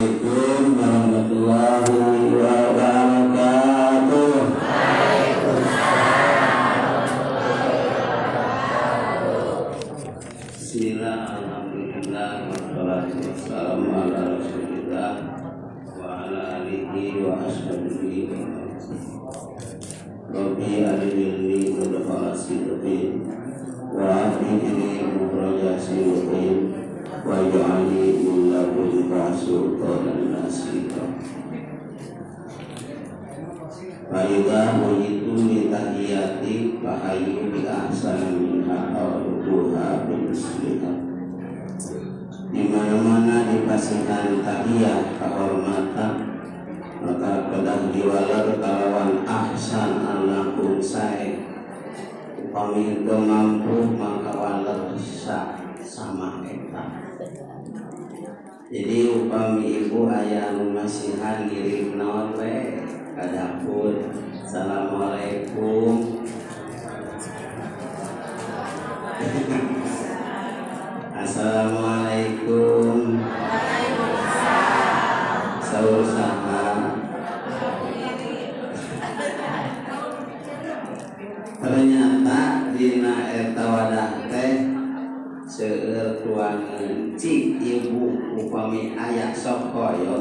Assalamualaikum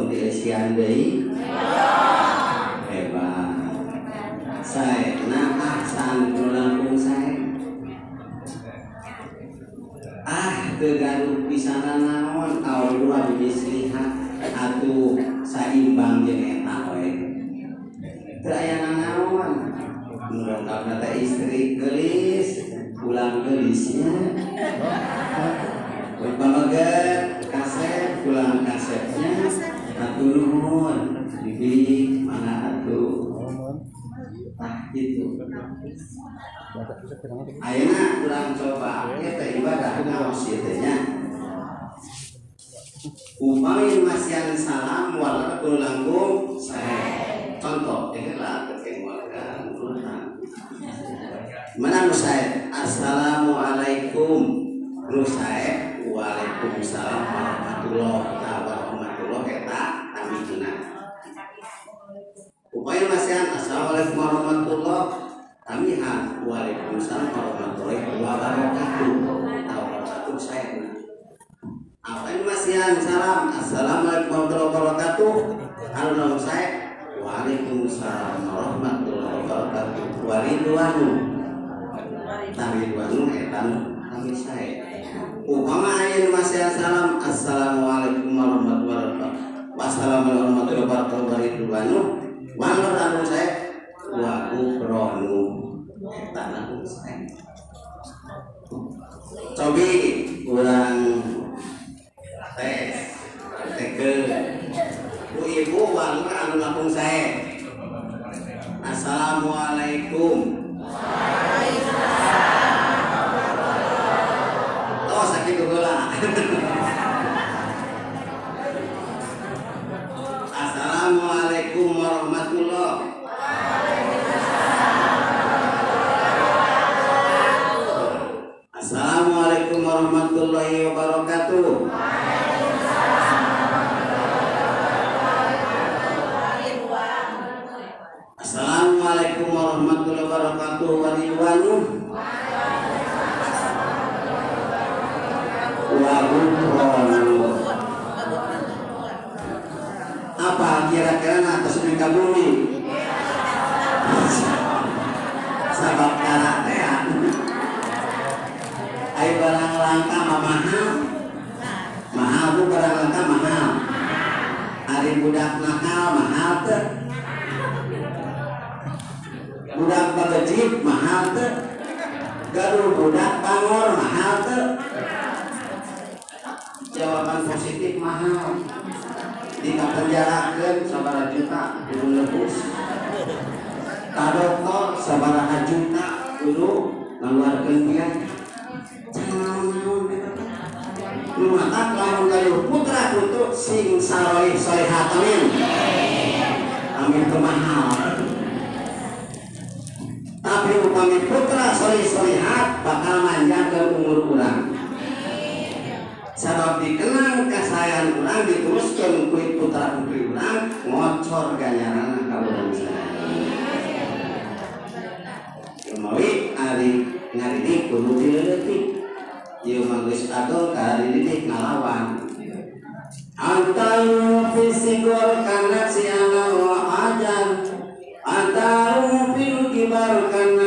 hoyong di esian deui hebat saya nah ahsan langkung saya ah tegaduh pisana naon awal habis lihat atuh saimbang jeung eta we teu aya nanaon murangkapna teh istri gelis pulang gelisnya Pamagat kaset pulang kasetnya atuh nuhun bibi mana atuh Nah, gitu. Ayeuna kurang coba eta ibadah ngaos ieu teh nya. Upami masian salam walatul langkung sae. Contoh ini lah kekemuatan Mana nu sae? Assalamualaikum. Nu sae Waalaikumsalam warahmatullahi wabarakatuh. Eta tamikna. Upaya masihan Assalamualaikum warahmatullahi Tamihan Waalaikumsalam warahmatullahi wabarakatuh. Wabarakatuh saya Apa ini masihan Salam? Assalamualaikum warahmatullahi wabarakatuh. Nama saya Waalaikumsalam warahmatullahi wabarakatuh. Waridwanu Taridwanu etan kami saya. Upama ayat masihan salam. Assalamualaikum warahmatullahi wabarakatuh Wassalamualaikum warahmatullahi wabarakatuh Wangur anu saya wa ukronu tanah saya. Cobi kurang tes teke Bu ibu wangur anu lapung saya. Assalamualaikum. Nebus ka dokter sabaraha juta kudu ngaluarkeun biaya Mata lamun kayu putra kutu sing saroi solehat amin amin kemahal. Tapi upami putra soli solihat bakal manjang ke umur kurang sabab dikenang kasayan kurang diteruskan kuit putra putri urang ngocor ganyaran ka urang Kemawi ari ngaridik kudu dileutik. Ieu mah geus adol ka dididik ngalawan. Antal fisikul kana si ana wa ajar. Antal fil kibar kana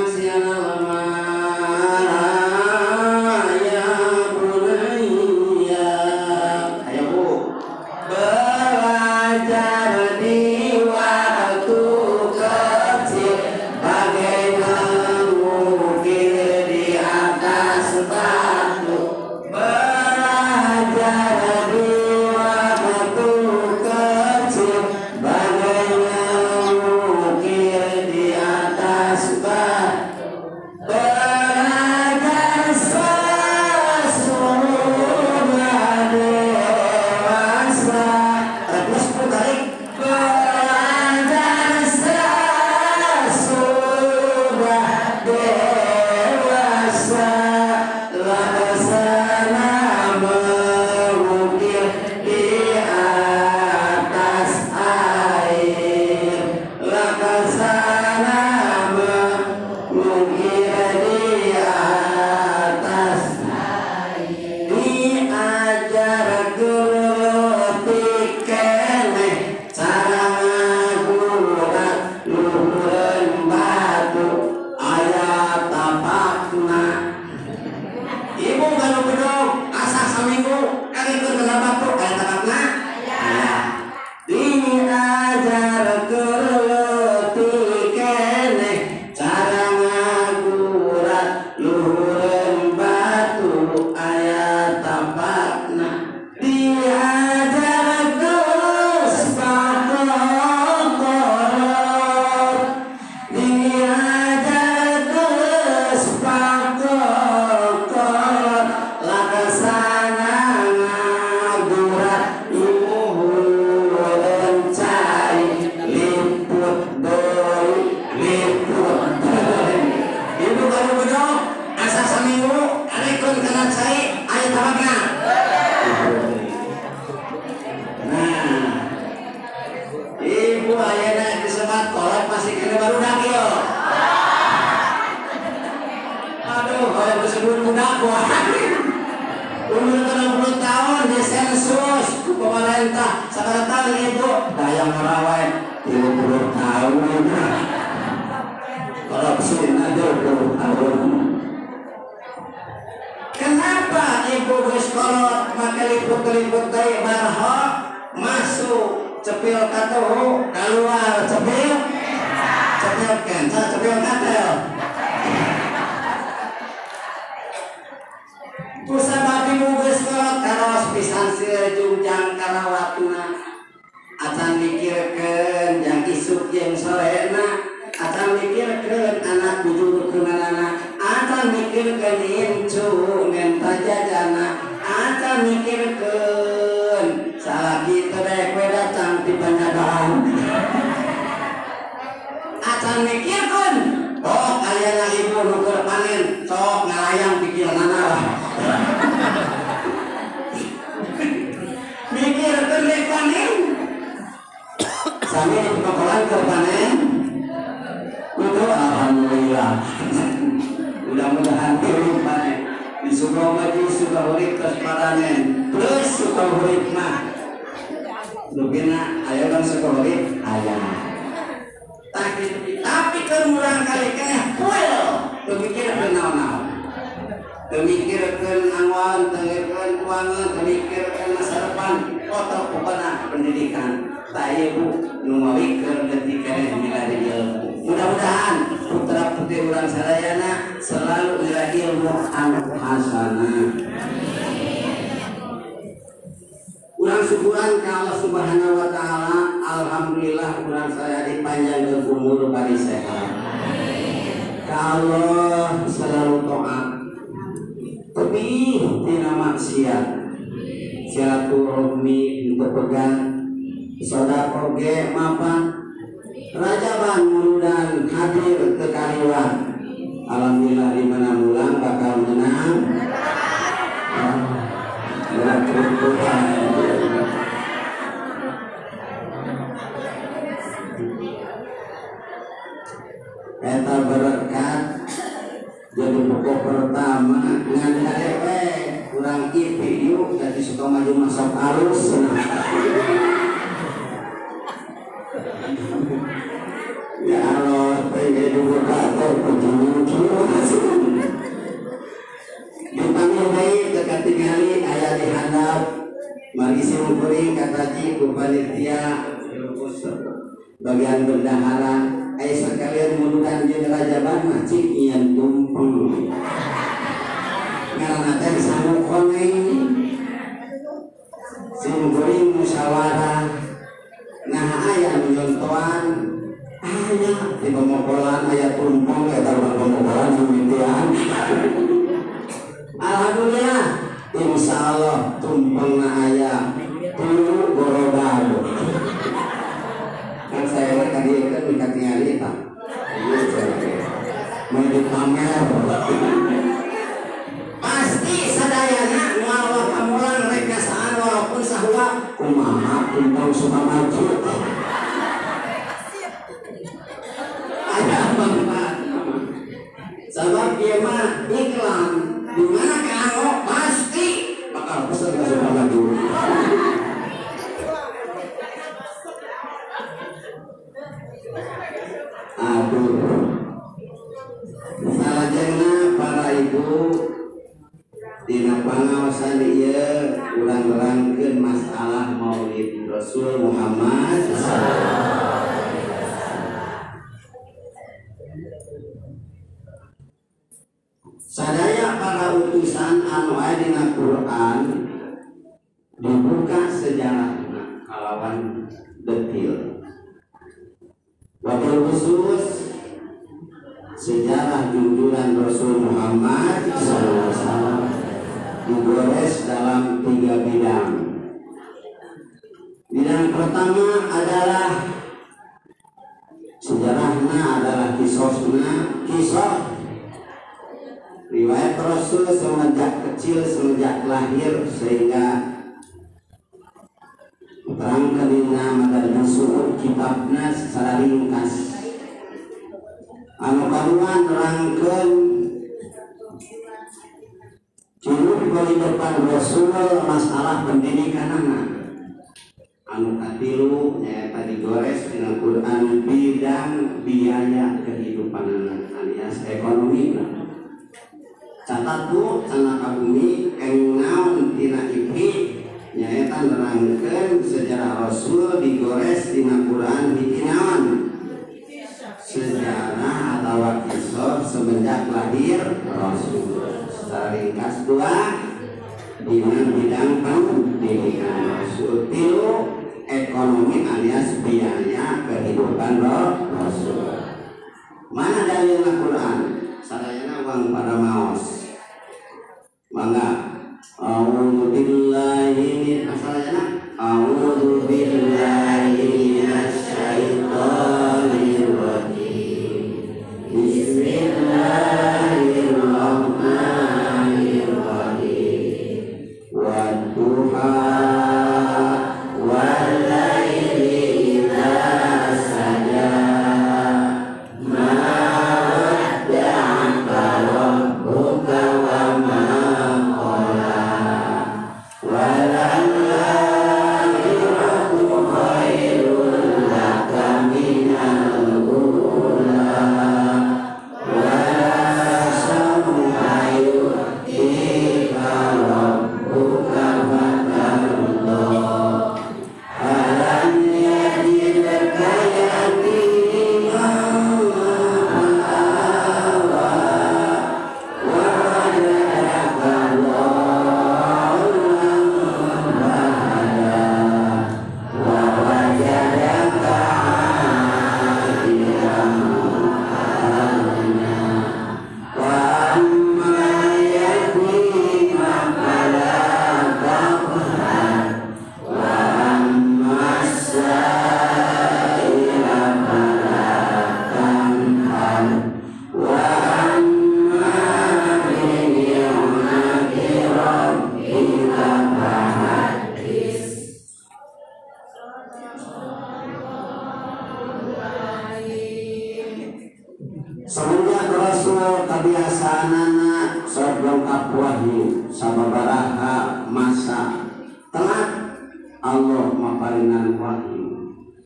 ibu ayana disebat kolak masih kena baru yo aduh kalau disebut budak gua umur 60 tahun di sensus. Pemerintah sekarang tahun ibu dayang merawai 30 tahun korupsi aja 20 tahun Kenapa ibu geus kolot make liput-liput deui barho masuk cepil katuhu keluar cepil? Cepil kenca cepil katel. Kusabab ibu geus kolot karos pisan sieun jungjang karawatna. Acan mikirkeun jang isuk jeung sorena. Acan mikirkeun anak bujur keunana acan mikirkeun incu menta jajana acan mikirkeun salaki teu daek we panyadaan acan mikirkeun oh ayeuna ibu nu keur panen sok ngalayang pikiranana lah mikirkeun rek panen sami di pekolan keur panen Kudu alhamdulillah. Mudah-mudahan tiru panen. Di Sukamaju suka urip terus panen. Plus suka urip mah. Lugina aya kan suka urip aya. Tapi tapi kemudian kali kena fuel. Pemikir naon-naon. Pemikirkeun angon, tengirkeun kuangan, pemikirkeun masa depan, foto pokona pendidikan. Tak ibu nu mawikeun detik keneh milari ilmu. Mudah-mudahan putra putri urang sadayana selalu nilai ilmu anu hasanah. Urang syukuran ka Allah Subhanahu wa taala, alhamdulillah urang saya dipanjangkeun umur bari sehat. Ka Allah selalu taat. Tapi tina maksiat. Silaturahmi untuk pegang sodako ge mapan Rajaban mudah hadir ke kaliwan Alhamdulillah di mana mulang bakal menang Ya, cukup. Eta berkat jadi pokok pertama ngan KDP kurang IP yuk. Jadi suka maju masuk arus. Ya Allah pengen atau penjuru dipanggil baik dekat tinggali ayah dihadap. Mari simkuring kata ji panitia bagian bendahara ayah sekalian mundukan jeung raja bana cik nyian tumpeng ngaranna teh sanggup koneng simkuring musyawarah. Nah ayah menyontoan ayah di pemokolan ayah tumpeng eta pemokolan pemitian Alhamdulillah Insya Allah tumpeng ayah khusus sejarah junjungan Rasul Muhammad SAW digores dalam tiga bidang. Bidang pertama adalah sejarahnya adalah kisosna, kisah riwayat Rasul semenjak kecil semenjak lahir sehingga terang dengan suhut kitabna secara ringkas anu karuan nerangkeun ciri kehidupan Rasul masalah pendidikan anak. Anu katilu nyaeta digores dengan Quran bidang biaya kehidupan anak alias ekonomi. Catat bu anak kabumi engnaun tina ipi nyaeta nerangkeun sejarah Rasul digores dina Quran bikinawan sejarah atau kisah semenjak lahir Rasul. Secara ringkas dua dina bidang pendidikan Rasul. Tilu ekonomi alias biaya kehidupan Rasul. Mana dalil Quran? Sadayana uang pada maos. Mangga A'udzu billahi min asalnya A'udzu billahi semenjak Rasul kebiasaan anak dongkap wahyu sababaraha masa telat Allah maparingan wahyu.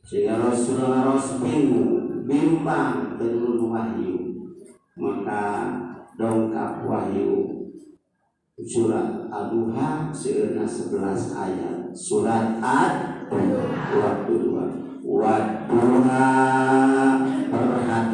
Sehingga Rasul harus bingung bimbang turun wahyu. Maka dongkap wahyu. Surat Al-Duha seuna 11 ayat. Surat Ad waktu dua Waduha perhatikan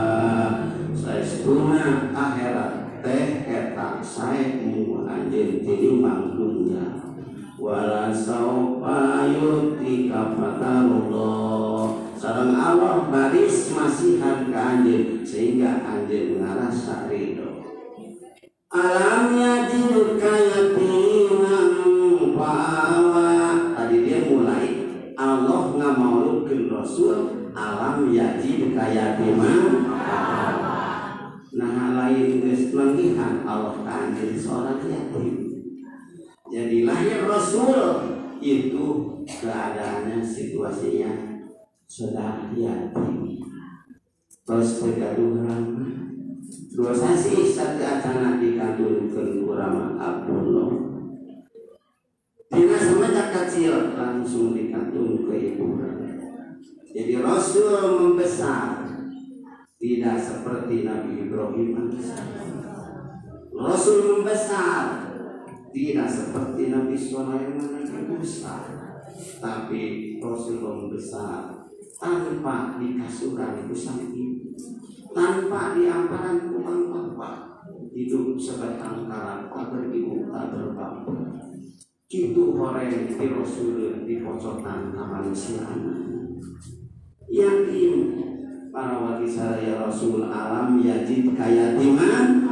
saestuna akhirat teh eta sae mu anjeun tinimbang dunya wala saufa yutika fatarullah. Sareng Allah baris masihan ka anjeun sehingga anjeun ngarasa ridho. Alam yajidka yatiman fa'awa tadi dia mulai Allah ngamaulukeun Rasul alam yajidka yatiman manggihan Allah kan jadi seorang yatim. Jadi lahir Rasul itu keadaannya situasinya sudah yatim. Terus kegaduhan dua sasi satu acana dikandungkan kurama Abdullah Dina semenjak kecil langsung dikandung ke ibu jadi Rasul membesar. Tidak seperti Nabi Ibrahim Rasul membesar. Tidak seperti Nabi Sulaiman Nabi Musa tapi Rasul membesar tanpa dikasuran ibu sang ibu. Tanpa diamparan kurang bapak. Hidup sebatang kara tak beribu tak berbapak itu orang di Rasul di pocotan kemanusiaan yakin para saya Rasul alam yajid kayatiman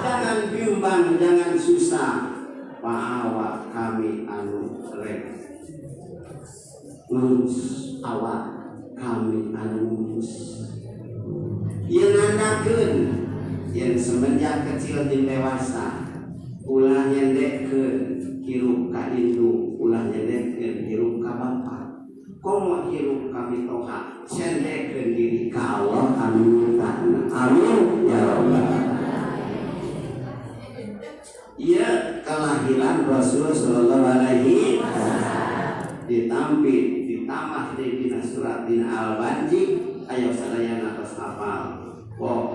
jangan bimbang jangan susah. Pa'awa kami anu rek. Lurus awak kami anu lurus. Yang nandakeun yang semenjak kecil di dewasa ulah nyendekkeun hirup ka induk ulah nyendekkeun hirup ka bapak komo hirup kami toha sendekeun diri ka Allah anu amin. Ya rabbal Ia kelahiran Rasul Sallallahu Alaihi ditampi ditamah di dina surat dina al banji ayat sadaya atas hafal. Wa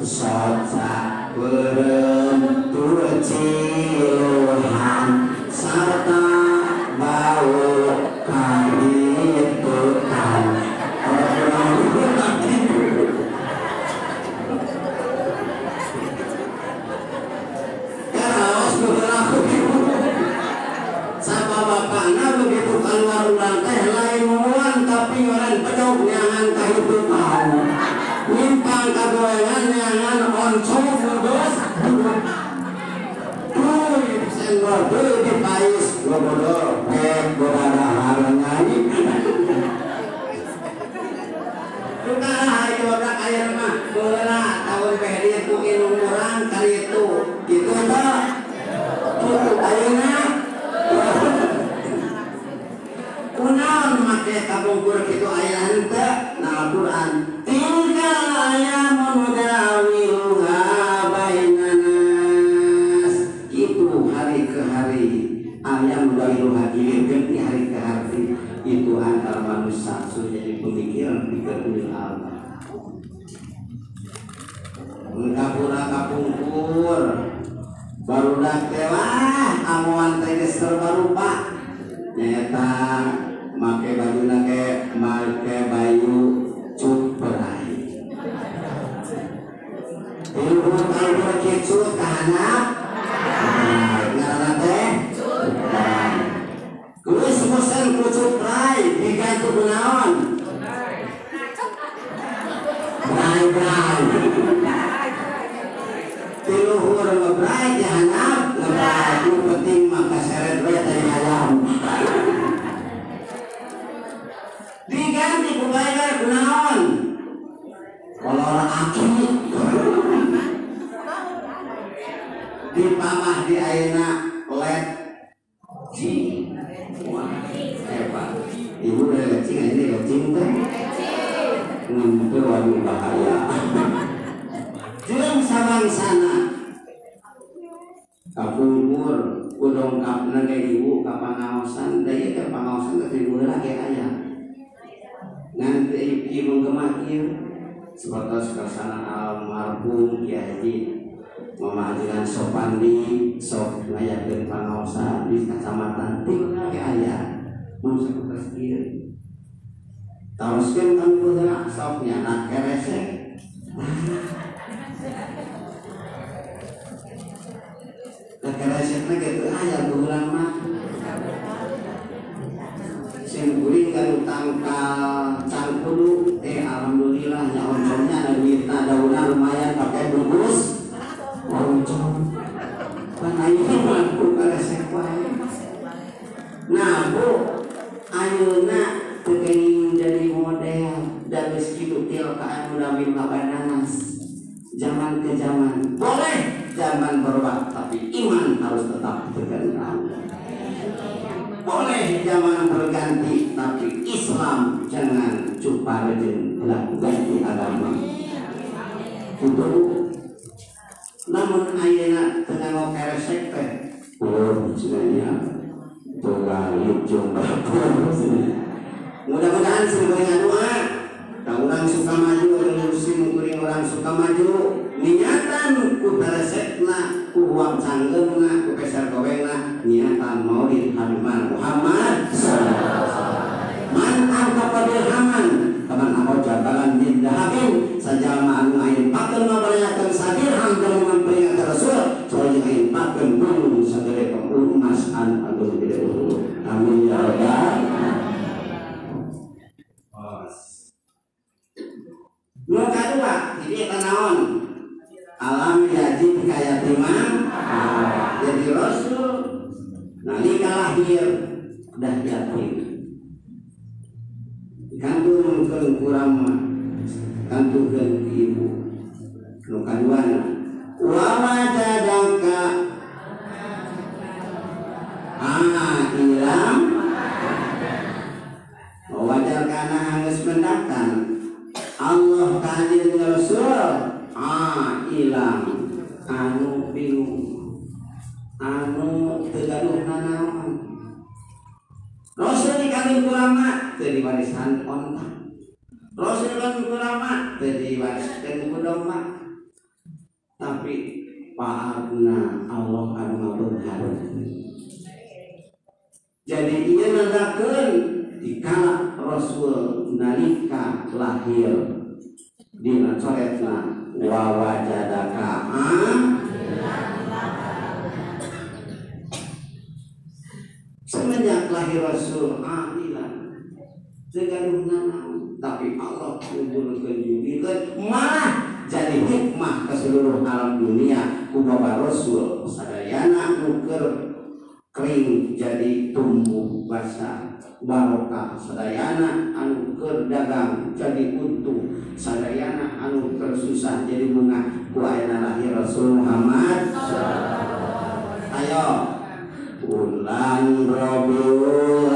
cupan soca beremtur ciluhan make baju nake make baju cut berai. Ilmu kalau berkicut Sing kuring kan tangkal cangkudu Eh alhamdulillah nya oncomnya ada duitna daunnya lumayan pakai bungkus. Oncom. Kan ayo mampu keresek wae Nah bu Ayeuna kepengin jadi model dan meski til ka anu lami kabananas zaman ke zaman boleh zaman berubah tapi iman harus tetap tegakkan boleh zaman berganti tapi Islam cupa rejim ganti agama itu namun ayana mau keresek teh oh sebenarnya Tunggal jumlah mudah-mudahan semuanya doa orang suka maju orang muslim kuring orang suka maju niatan ku beresetna ku uang canggemna ku peser kowengna niatan maulid Habibana Muhammad man angka padirhaman kaman apa jabalan bin dahabin sajama anu ayin pakeun mabalyakeun sadirham dalam memperingatkan Rasul. Soalnya ayin pakeun gunung sagede emas an agung gede amin ya rabbal Nu kedua, jadi kenaon alam yajib kaya timang jadi rasul. Nalika lahir dah yatim kanturkeun kurang mah ibu. Nu kaduana wa wajadaka ah ilam wajar kana geus mendaftar Allah kadir Rasul. Ah ilang anu bingung. Anu tegaduh nanaon Rasul dikawin ulama teu diwariskan ontak Rasul ulama teu diwariskan domba tapi paarna Allah anu ngabeunghar jadi ia nandakeun dikala Rasul nalika lahir dina coretna wa wajadaka semenjak lahir Rasul Tegarunan tapi Allah menurunkan jumlah malah jadi hikmah ke seluruh alam dunia. Kubaba Rasul sadayana nuker kering jadi tumbuh basah. Barokah sadayana anu dagang jadi untung sadayana anu susah jadi mengaku ku lahir Rasul Muhammad ayo. Ulan Rabiul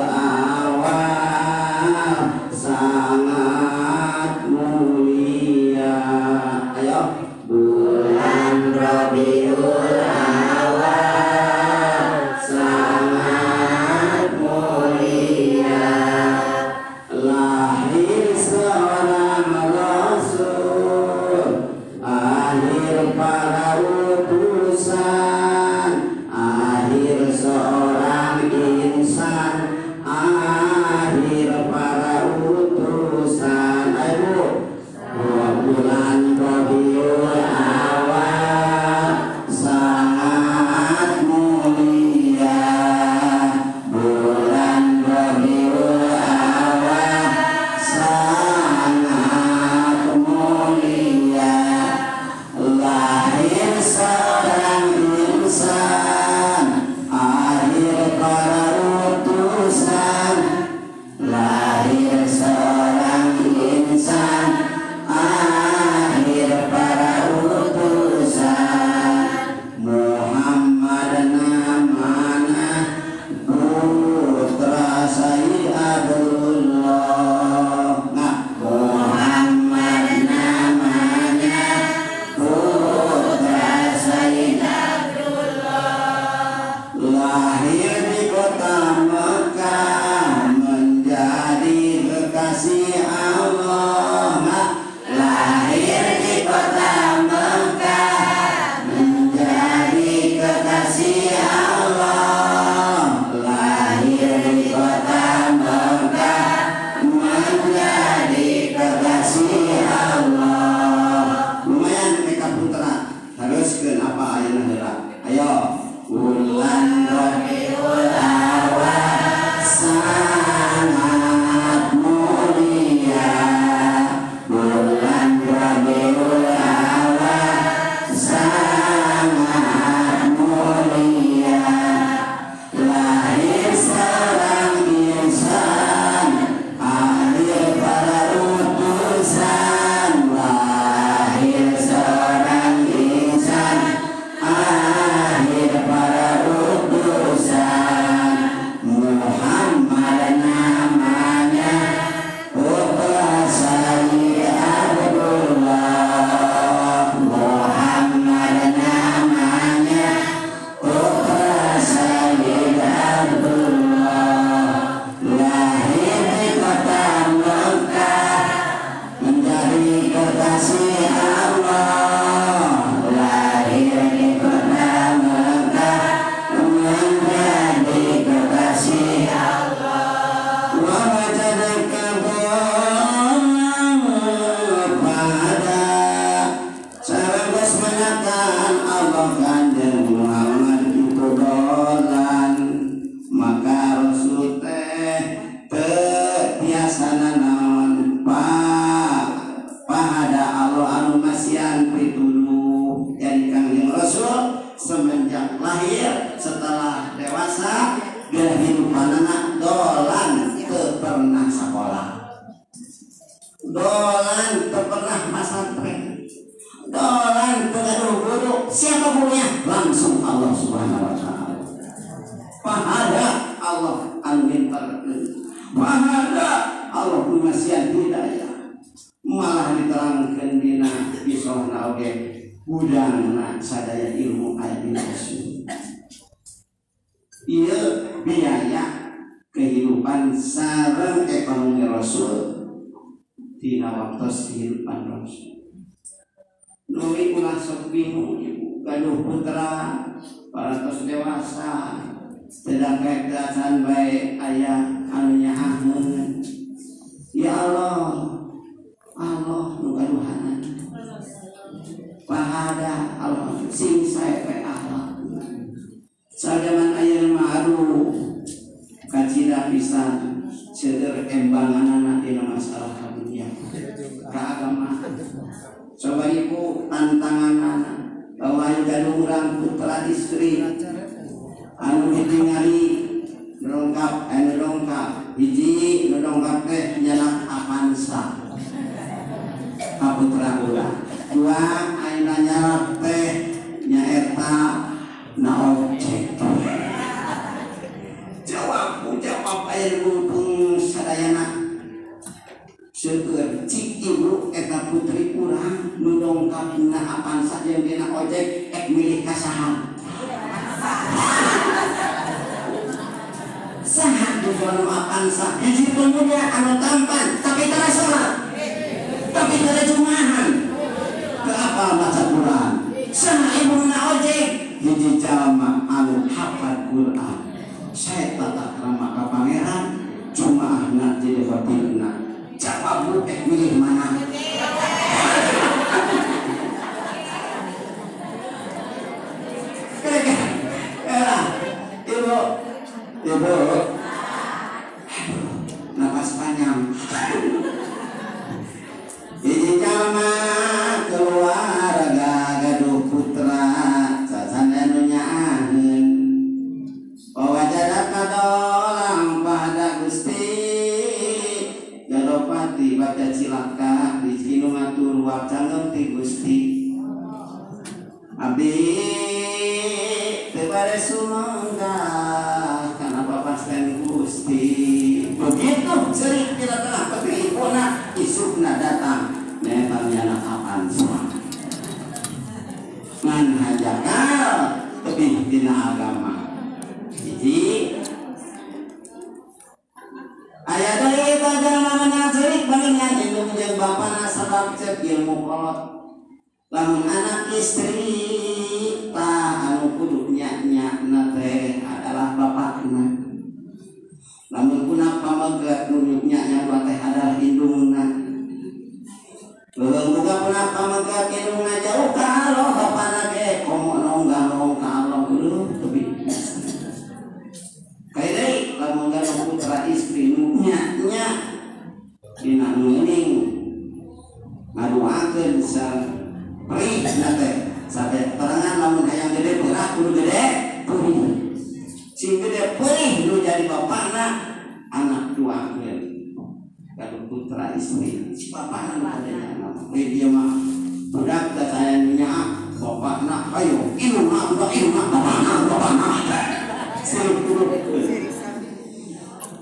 fazer putra istri anu ditinggali dongkap anu dongkap hiji nu dongkap eh, teh nyana Avanza. Baca cilaka di ngatur waktu ti gusti. Abdi kepada sumangga kenapa pasten gusti. Begitu sering kita tengah ibuna isukna datang. Memangnya anak apaan semua. Ngan hajakal lebih dina agama. Jadi ayat dari bangunnya indung jeung bapa nasabab cek ilmu kolot. Lamun anak istri tah anu kudu nyak teh adalah bapakna lamun kuna pamagat nu nya teh adalah indungna Leuweung buka puna pamagat indungna jauh ka Allah bapana ge komo nonggang nong ka Allah dulu tebi Kayak lamun gana putra istri nu nya nya dina ngaduakeun sa perih nate. Sate terangan lamun hayang gede berat kudu gede perih. Si gede perih nu jadi bapakna anak dua kadu putra istri. Si bapakna nu adanya nama dia mah budak da saya nya bapakna ayo inu mah budak inu mah bapakna bapakna sering kudu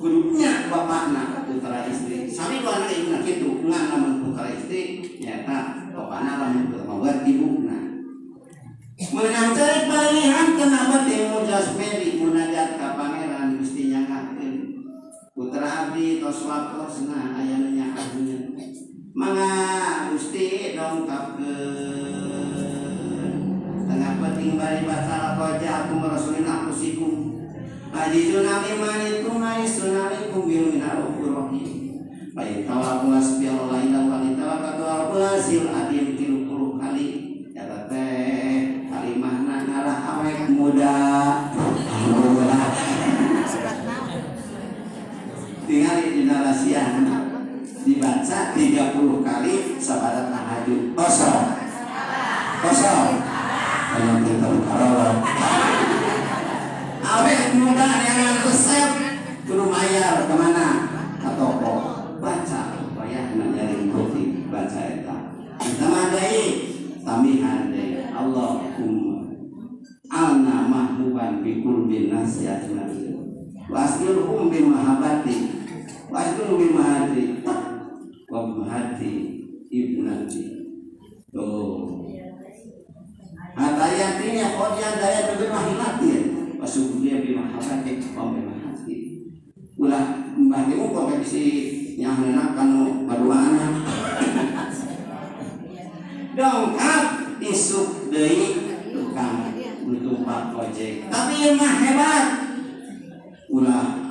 kudunya bapakna putra istri. Sami dua anak ibu kitu lamun membuat ibuna menang cari palihan kenapa temu jasmeri munajat ka pangeran gusti nyangakeun putra abdi tos wakosna aya nu nyangakeun mangga gusti dongkapkeun tengah penting bari batal koja aku merasulin aku sikum Azizun alimanikum aisun alikum bil minarufur rahim Baik tawaku asbi Allah ila wali tawakatu aku hasil adim wasirhum bi mahabbati wasirhum bi mahati wa mahati ibnati tuh. Hatayatinya kau dia daya lebih mahilatin Pasubnya bima hati Kau bima hati Ulah mbah ibu kok si Yang anak kanu berdua Dongkap Isuk dari Tukang Nutumpak ojek. Tapi yang mah hebat. Ulah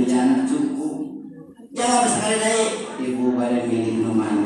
hujan cukup. Jangan sekali naik ibu badan milik rumah.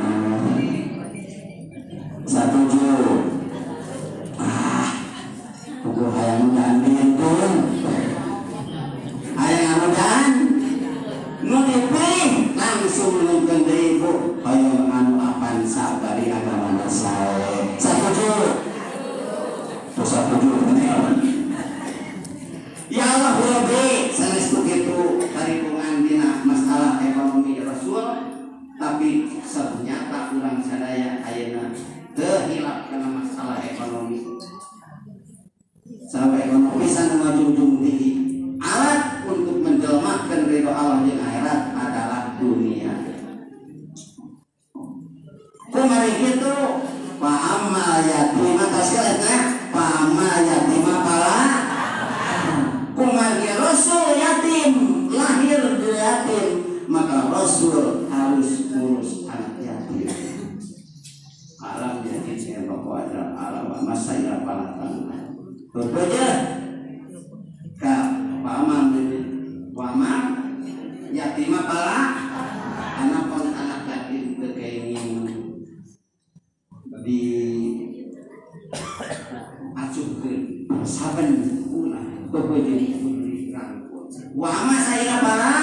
Saben ulah bebeje Wama saya pala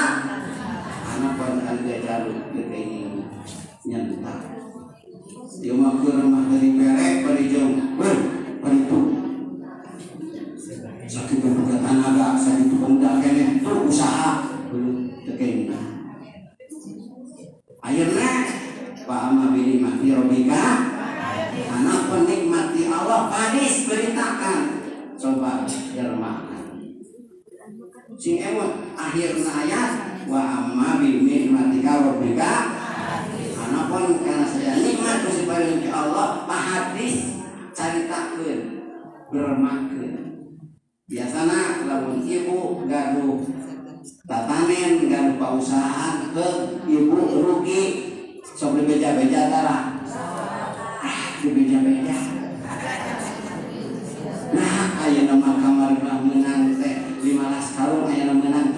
anak ada jalur kekengin nyentak. Dia mau ke rumah dari perek pada sing emot akhirnya ayat wa amma bini mati robika Anapun karena saya nikmat Gusti paring Allah Pak hadis caritakeun bermakeun. Biasana lamun ibu gaduh tatanen gaduh pausahaan ke ibu rugi sok beja-beja tara. Ah beja-beja. Nah aya nama kamar lah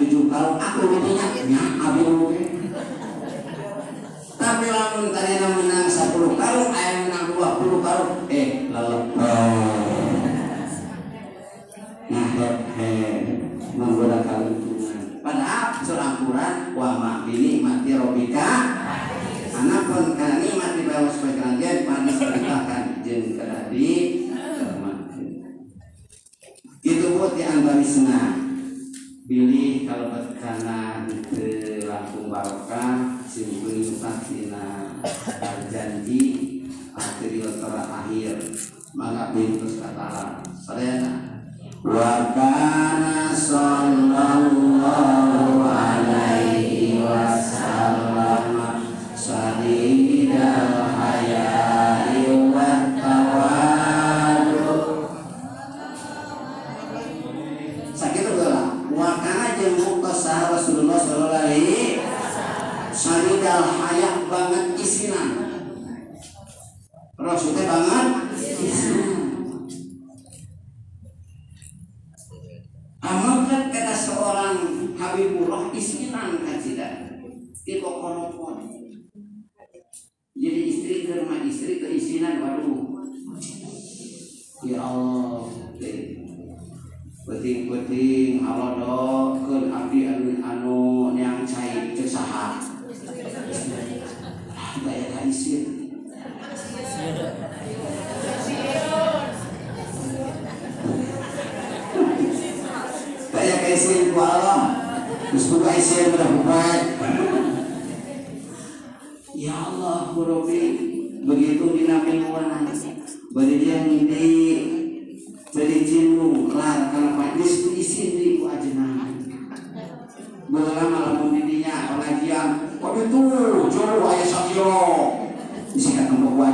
7 karung aku gitunya nya abi tapi lamun tadi menang 10 karung ayam menang 20 karung eh nah eh menggunakan hitungan padahal wa mati robika anak pun mati bawa sebagai panas jen itu buat yang bari senang pilih kalau berkana ke Lampung Barokah simpul patina janji akhir terakhir maka pintu kata saya wa kana sallallahu alaihi wasallam sadidal hayai sadidal hayak banget isinan. Rasulnya banget isinan. Amalkan kata seorang Habibullah isinan kajidan tipe konopon jadi istri ke rumah istri keisinan waduh. Ya Allah peting-peting halodo ke abdi anu anu yang cair cek gaya kaisir gaya kaisir ku alam. Ku kaisir berhubat ya Allah Rabbi. Begitu dinaminuan bari dia ngidi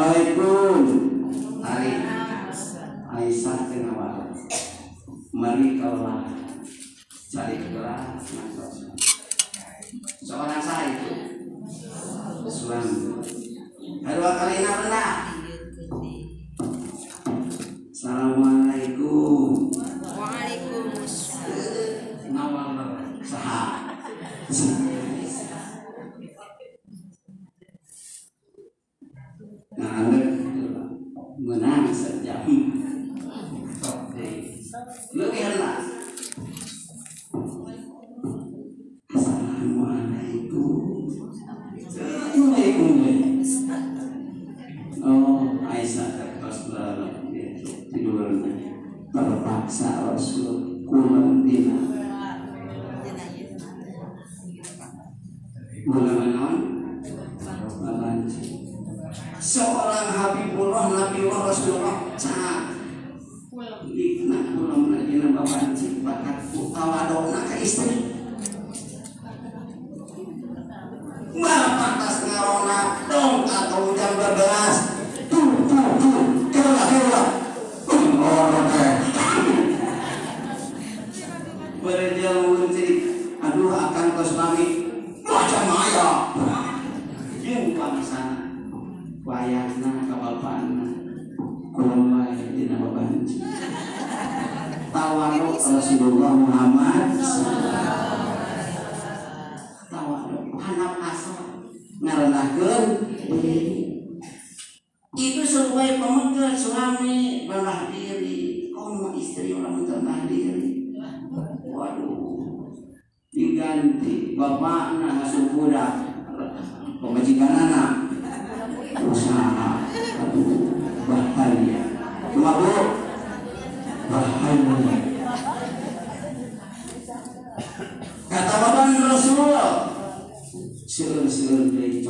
Assalamualaikum. Ari. Aisyah Tengawa. Mari kaulah cari kelas Seorang saya itu suami. Kedua kali ini pernah. Assalamualaikum. Waalaikumsalam. Nawal saha. Rendah menang sejam lebih enak Oh Aisyah tidurnya terpaksa Rasul kulon dina bulan Rasulullah cak likna kula menajina babanci bakat tawadona ke istri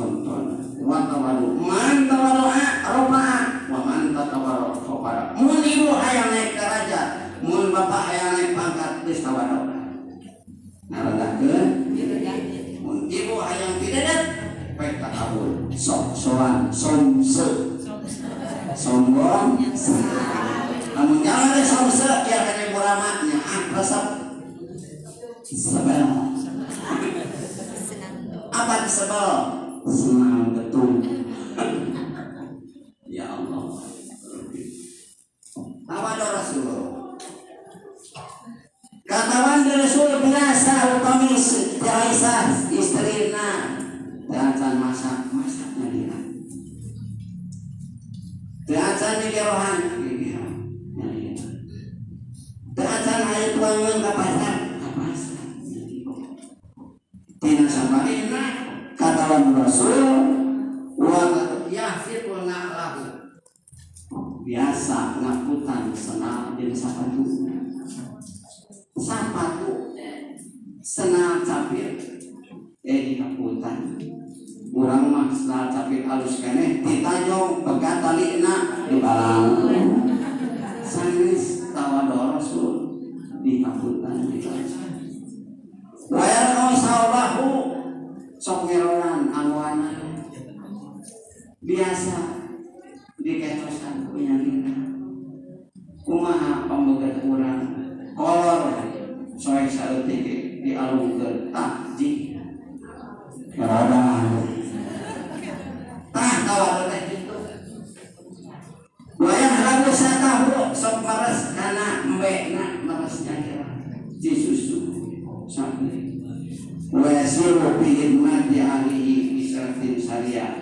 seueur-seueur dari contoh wa tawadu man tawadu roba wa man tawadu khobara mun ibu hayang naik derajat mun bapak hayang naik pangkat geus tawadu narendahkeun mun ibu hayang pidadat baik takabul sok soan somse. Sombong? Namun jangan ada somse ya kan ibu ramanya ah resep. Sebel. Apa sebel senang betul. Ya Allah. Tawadu Rasulullah. Katawan Rasul biasa upami Aisyah istrina Jangan masak masaknya dia. Jangan di gerohan, Jangan ayo tuangan ke pasar, ke pasar. Tidak sampai kata Rasul, uang yafir wa na'lahu. Biasa ngaputan senang jadi sapatu. Sapatu senang capir eh di kaputan kurang mah setelah capit alus kene ditajong pegat talina di balang sanis tawador rasul di kaputan di Wayar kau sawahu sok ngeronan awana biasa diketosan punya kita kumaha pembegat kurang kolor saeutik dialungkeun ah di Radang ah kawan teh gitu wayang lagu satahu sok mares kana wayasiru fi hidmati alihi bisratin syariah.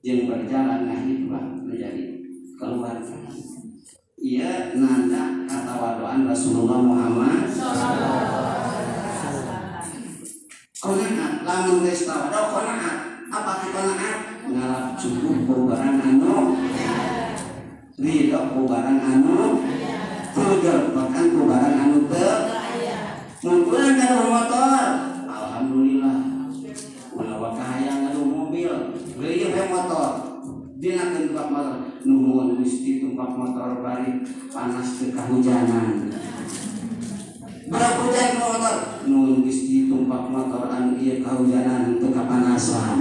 Yang berjalan hikmah menjadi keluarga ia nanda kata waduan Rasulullah Muhammad. Konaat, lamun geus tawado konaat. Apa konaat? Ngalap cukup bubaran anu. Ridho bubaran anu. Tuger bahkan bubaran anu teu Mungkin kan motor, alhamdulillah. Ulah wakaya ngadu mobil, beli motor. Dina tempat motor, nuhun Gusti tumpak motor bari panas ke kahujanan. Berapa hujan motor? Nuhun Gusti tumpak motor anu ieu kahujanan teu kapanasan.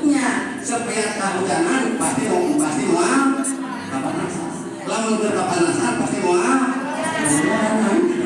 Nya, sepiat kahujanan pasti mau pasti mau kapanasan. Lamun teu kapanasan pasti mau Begitu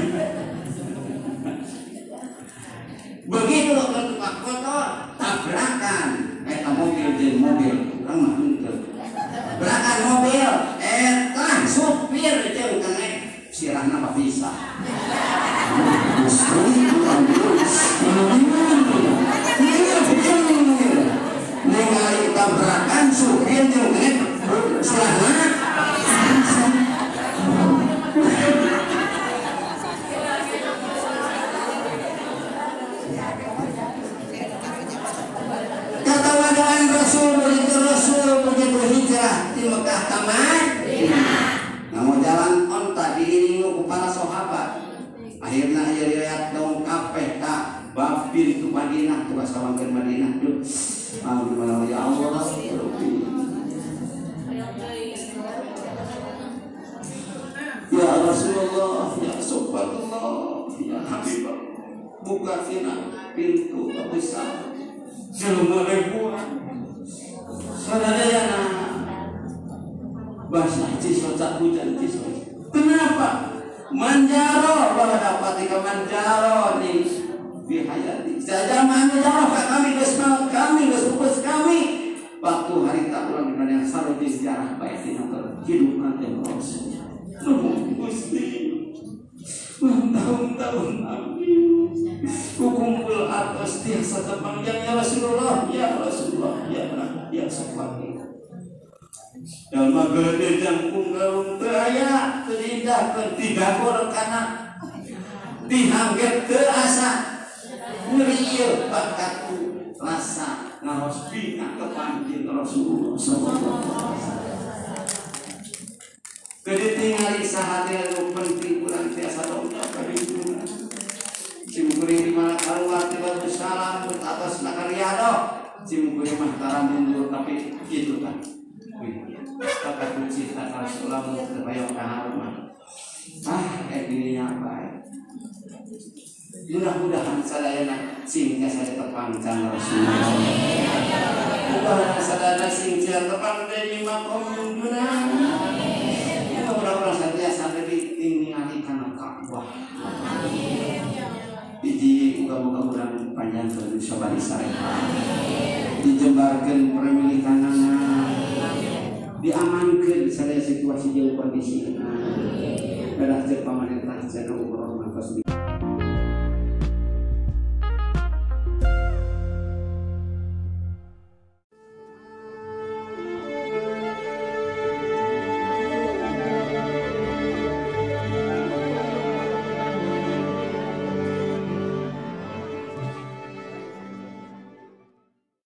Rasulullah, ya Rasulullah, ya ya Sofani. Dan magede jangkung galung teraya terindah ketiga kor karena dihangget ke asa ngeriil bakatku rasa ngaros bina kepanjin Rasulullah sallallahu alaihi wasallam. Sahati lalu penting dong dari di mana keluar tiba salam atas nakariado. Cimkuri mah tara mundur tapi gitu kan. Kata kunci tak Rasulullah terbayang kaharuma. Ah, kayak gininya apa ya? Mudah-mudahan sadayana singkat saya terpanjang Rasulullah. Mudah-mudahan sadayana singkat terpanjang makom dunia. Mudah-mudahan saja sampai ditinggali karena Ka'bah. Iji muka-muka panjang ke Sobari Sareha. Dijembarkan pemilikan diamankan saya situasi jauh kondisi. Adalah pemerintah channel umroh nafas